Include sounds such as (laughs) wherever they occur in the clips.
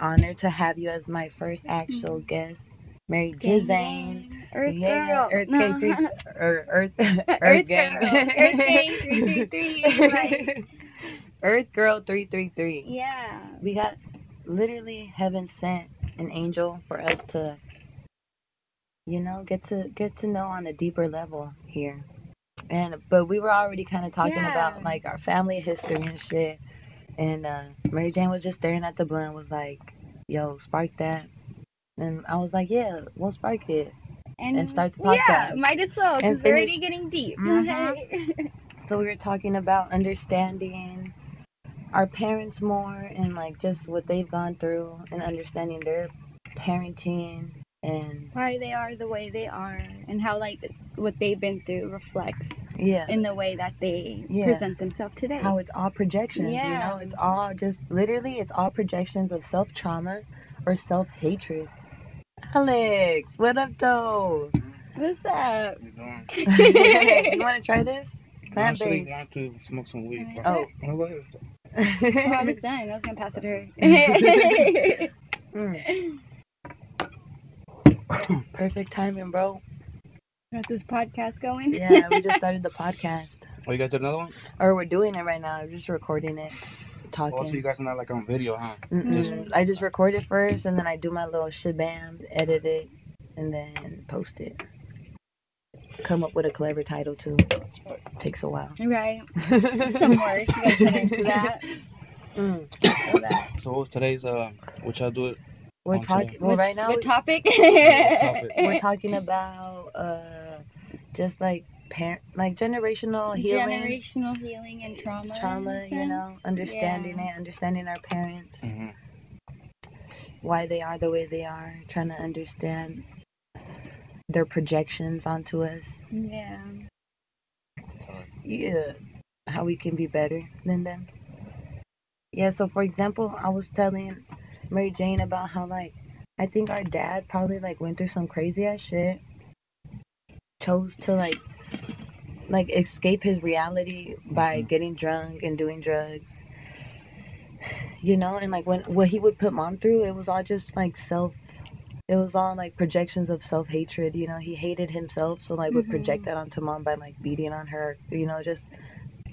honored to have you as my first actual mm-hmm. guest, Mary Gang, Jizane. gang. Earth yeah, girl. Earth No. Gang three, (laughs) or Earth Earth, Earth Gang. girl. Earth Gang 333, like- Earth Girl three three three. Yeah. We got literally heaven sent an angel for us to, you know, get to get to know on a deeper level here. And but we were already kind of talking Yeah. about like our family history and shit. And uh, Mary Jane was just staring at the blunt, was like, "Yo, spark that." And I was like, "Yeah, we'll spark it." And start the Yeah, podcast. might as well, And because we're already getting deep. (laughs) Mhm. So we were talking about understanding our parents more and like just what they've gone through and understanding their parenting and Why they are the way they are, and how like what they've been through reflects yeah, in the way that they Yeah. present themselves today. how it's all projections, you know, it's all just literally it's all projections of self trauma or self hatred. Alex, what up though? What's up? You (laughs) (laughs) you want to try this? I Plant actually based. want to smoke some weed. but- Oh. No, (laughs) go ahead. Oh, I was done. I was gonna pass it to her. Mm, perfect timing, bro. Got this podcast going. Yeah, we just (laughs) started the podcast. Oh, you guys did another one? Or we're doing it right now. I'm just recording it, talking. Oh, so you guys are not like on video, huh? Mm-mm. I just record it first, and then I do my little shabam, edit it, and then post it. Come up with a clever title too. Takes a while. Right. (laughs) Some work. You gotta put into that. Mm, feel that. So what's today's uh? What y'all do? We're On talking. Well, right now What topic? topic? we're talking about uh, just like parent, like generational healing, Generational healing and trauma. trauma. You know, understanding Yeah. it, understanding our parents. hmm why they are the way they are, trying to understand their projections onto us. Yeah. Yeah, how we can be better than them. Yeah, so for example, I was telling Mary Jane about how like I think our dad probably like went through some crazy ass shit. Chose to like like escape his reality by Mhm. getting drunk and doing drugs. You know, and like when what he would put mom through, it was all just like self it was all like projections of self hatred, you know, he hated himself, so like would Mhm. project that onto mom by like beating on her, you know, just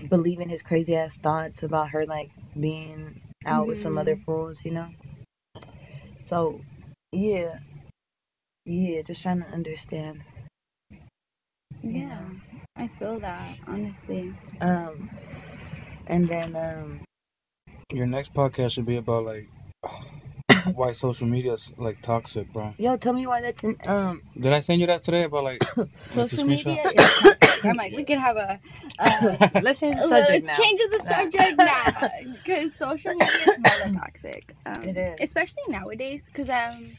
believing his crazy ass thoughts about her like being out with some other fools, you know. So, yeah, yeah, just trying to understand. Yeah. I feel that, honestly. Um, and then um, Your next podcast should be about like (coughs) why social media is like toxic, bro. yo, tell me why that's in um. Did I send you that today about like (coughs) like Social screenshot? media is toxic. I'm like, we could have a. Uh, (laughs) Let's change the Let's subject now. change the subject now, (laughs) because social media is hella toxic. Um, It is. especially nowadays. Because um,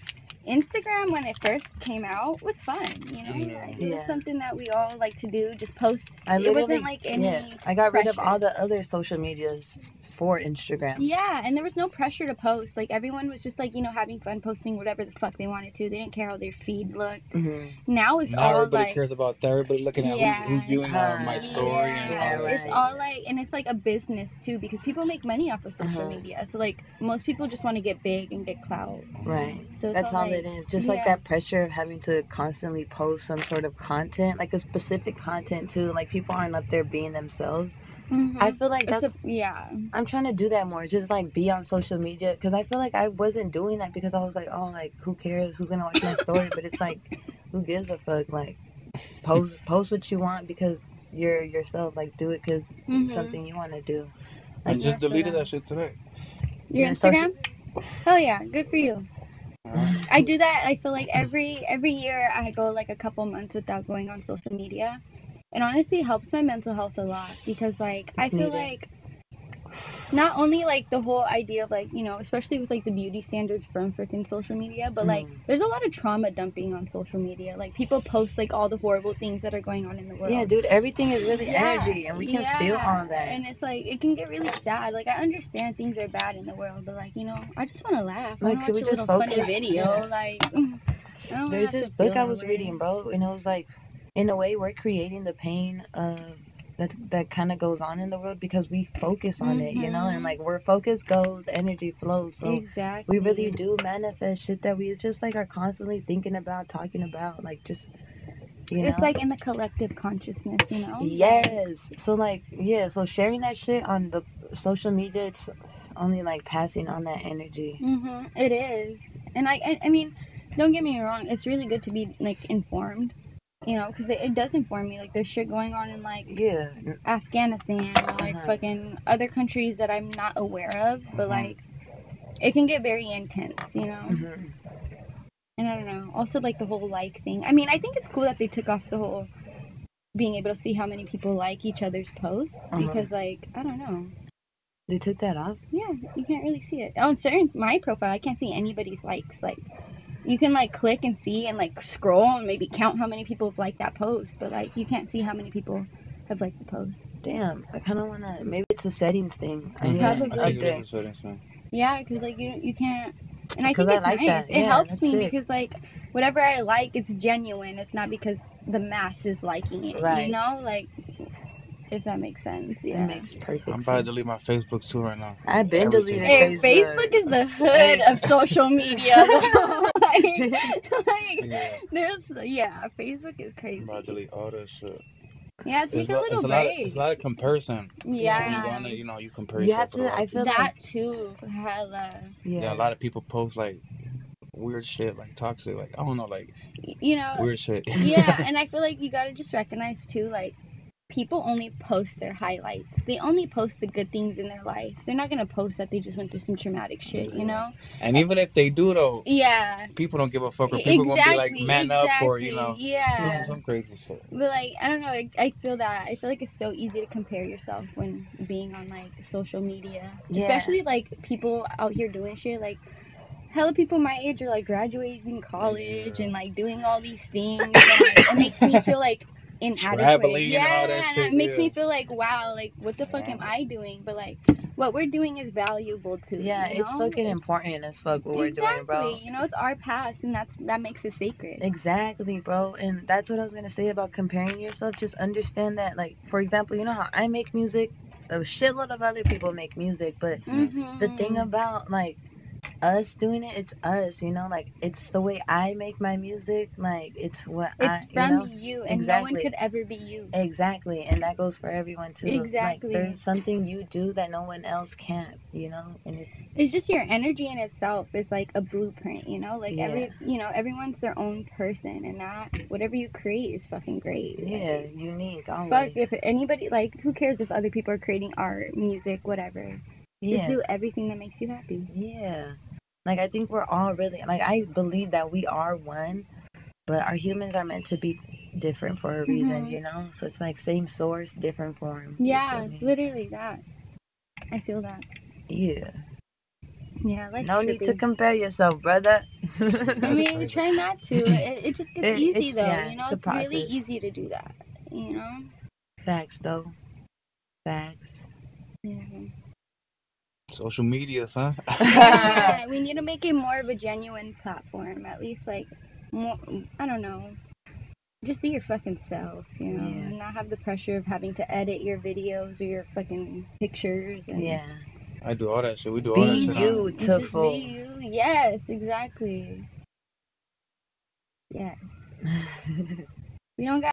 Instagram, when it first came out, was fun. You know, Yeah. it Yeah. was something that we all like to do. Just post. I it wasn't like any. yeah, I got rid of all the other social medias for Instagram. Yeah, and there was no pressure to post. Like everyone was just like you know having fun posting whatever the fuck they wanted to. They didn't care how their feed looked. hmm Now it's Now all everybody like cares about that. Everybody looking at Yeah. who's, who's viewing uh, my story and yeah, all right. it's that. all like and it's like a business too because people make money off of social Uh-huh. media. So like most people just want to get big and get clout. Right. So it's That's all like, it is. Just like that pressure of having to constantly post some sort of content, like a specific content too. Like people aren't up there being themselves. Mhm. I feel like that's. a- yeah. I'm trying to do that more. Just like be on social media because I feel like I wasn't doing that because I was like, oh, like who cares? Who's gonna watch my story? But it's like, (laughs) who gives a fuck? Like, post post what you want because you're yourself. Like, do it because Mhm. something you want to do. I Like, just deleted that shit today. Your Yeah, social- Instagram? Hell yeah, good for you. Uh, I do that. I feel like every every year I go like a couple months without going on social media. And honestly, helps my mental health a lot because like I feel needed. like not only like the whole idea of like you know especially with like the beauty standards from freaking social media but like Mm. there's a lot of trauma dumping on social media like people post like all the horrible things that are going on in the world Yeah, dude, everything is really Yeah, energy, and we can feel yeah, all that. and it's like it can get really sad like i understand things are bad in the world but like you know i just want to laugh Like, i want to we watch a just little funny focus? video Yeah. like (laughs) I don't There's this book I was reading, bro, and it was like, in a way, we're creating the pain of that that kind of goes on in the world because we focus on it, you know, and Mhm. like where focus goes, energy flows. So exactly. we really do manifest shit that we just like are constantly thinking about, talking about, like just you know. It's like in the collective consciousness, you know. Yes. So like yeah, so sharing that shit on the social media, it's only like passing on that energy. hmm It is, and I, I, I mean, don't get me wrong. It's really good to be like informed, you know, because it, it does inform me. Like there's shit going on in like Yeah. Afghanistan, like Uh-huh. fucking other countries that I'm not aware of, but Mhm. like it can get very intense, you know. hmm And I don't know. Also, like the whole like thing. I mean, I think it's cool that they took off the whole being able to see how many people like each other's posts Uh-huh. because, like, I don't know. They took that off. Yeah, you can't really see it. On certain my profile, I can't see anybody's likes. Like, you can like click and see and like scroll and maybe count how many people have liked that post, but like you can't see how many people have liked the post. Damn, I kind of wanna. Maybe it's a settings thing. I Mhm. Probably. I think it is a settings thing. Yeah, because like you you can't. And I think I it's like nice. that. It Yeah, helps me sick. because like whatever I like, it's genuine. It's not because the mass is liking it. Right. You know, like if that makes sense. Yeah. It makes perfect I'm about to delete my Facebook too right now. I've been Everything. deleting Hey, Facebook. Facebook is the hood of social media. (laughs) (laughs) though. like, (laughs) like, Yeah. there's yeah, Facebook is I'm crazy. about to delete all that shit. Yeah, take It's a little it's a lot of, break. it's a lot of comparison. When you go yeah, on there, you know, you compare You have yourself with a to. I feel people. that too. Hella. Yeah. Yeah, a lot of people post like weird shit, like toxic, like I don't know, like You know. weird shit. yeah, (laughs) and I feel like you gotta just recognize too, like people only post their highlights. They only post the good things in their life. They're not gonna post that they just went through some traumatic shit. You know. and even if they do though, Yeah. people don't give a fuck. Or people gonna be like Exactly. man up or you know Yeah. some crazy shit. But like I don't know, I, I feel that I feel like it's so easy to compare yourself when being on like social media, Yeah. especially like people out here doing shit. Like hella people my age are like graduating college Yeah. and like doing all these things. And, like, it makes me feel like inadequate. Traveling and yeah, all that and shit, it makes me feel like wow, like what the fuck Yeah. am I doing? But like what we're doing is valuable too. Yeah, you it's know? fucking It's- important as fuck what we're doing, bro. You know, it's our path, and that's that makes it sacred. Exactly, bro. And that's what I was gonna say about comparing yourself. Just understand that, like, for example, you know how I make music, a shitload of other people make music, but Mm-hmm. the thing about like us doing it, it's us, you know, like it's the way I make my music, like it's what It's I, from you know, you, and no one Exactly. could ever be you. exactly, and that goes for everyone too. Exactly. Like there's something you do that no one else can, you know, and it's It's just your energy in itself is like a blueprint, you know. Like Yeah. every, you know, everyone's their own person, and that whatever you create is fucking great. yeah, unique. Always. Fuck if anybody like, who cares if other people are creating art, music, whatever. Yeah. Just do everything that makes you happy. Yeah. Like I think we're all really like I believe that we are one, but our humans are meant to be different for a reason, Mhm. you know? So it's like same source, different form. Yeah, literally that. I feel that. Yeah. Yeah, like no need to compare yourself, brother. I (laughs) mean, try not to. It, it just gets It- easy though. yeah, you know, it's it's, really easy to do that. You know. Facts though. Facts. Yeah. Social media, huh? (laughs) yeah, we need to make it more of a genuine platform. At least, like, more. I don't know. Just be your fucking self, you know, Yeah. and not have the pressure of having to edit your videos or your fucking pictures. And Yeah. I do all that shit. We do all that Be shit. you on- just be you. Yes, exactly. Yes. (laughs) We don't got.